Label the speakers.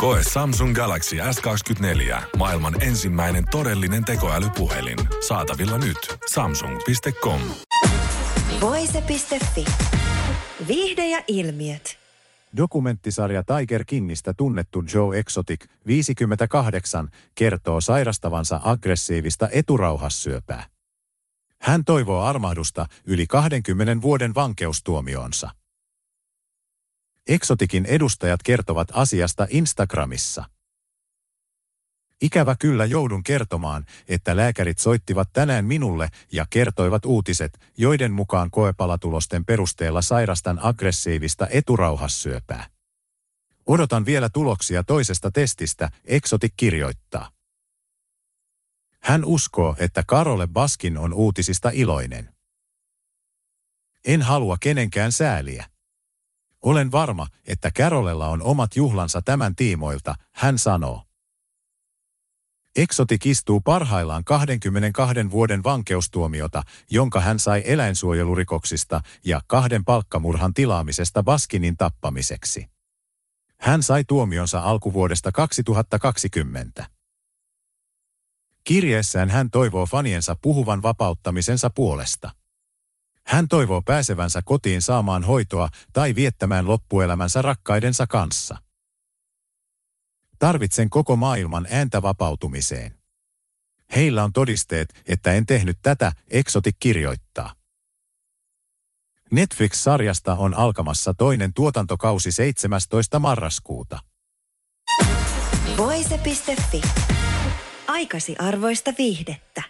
Speaker 1: Koe Samsung Galaxy S24. Maailman ensimmäinen todellinen tekoälypuhelin. Saatavilla nyt. Samsung.com.
Speaker 2: Voise.fi. Viihde ja ilmiöt.
Speaker 3: Dokumenttisarja Tiger Kingistä tunnettu Joe Exotic 58 kertoo sairastavansa aggressiivista eturauhassyöpää. Hän toivoo armahdusta yli 20 vuoden vankeustuomionsa. Exotikin edustajat kertovat asiasta Instagramissa. Ikävä kyllä joudun kertomaan, että lääkärit soittivat tänään minulle ja kertoivat uutiset, joiden mukaan koepalatulosten perusteella sairastan aggressiivista eturauhassyöpää. Odotan vielä tuloksia toisesta testistä, Exotic kirjoittaa. Hän uskoo, että Karole Baskin on uutisista iloinen. En halua kenenkään sääliä. Olen varma, että Carolella on omat juhlansa tämän tiimoilta, hän sanoo. Exotic istuu parhaillaan 22 vuoden vankeustuomiota, jonka hän sai eläinsuojelurikoksista ja kahden palkkamurhan tilaamisesta Baskinin tappamiseksi. Hän sai tuomionsa alkuvuodesta 2020. Kirjeessään hän toivoo faniensa puhuvan vapauttamisensa puolesta. Hän toivoo pääsevänsä kotiin saamaan hoitoa tai viettämään loppuelämänsä rakkaidensa kanssa. Tarvitsen koko maailman ääntä vapautumiseen. Heillä on todisteet, että en tehnyt tätä, Exotic kirjoittaa. Netflix-sarjasta on alkamassa toinen tuotantokausi 17. marraskuuta.
Speaker 2: Voise.fi. Aikasi arvoista viihdettä.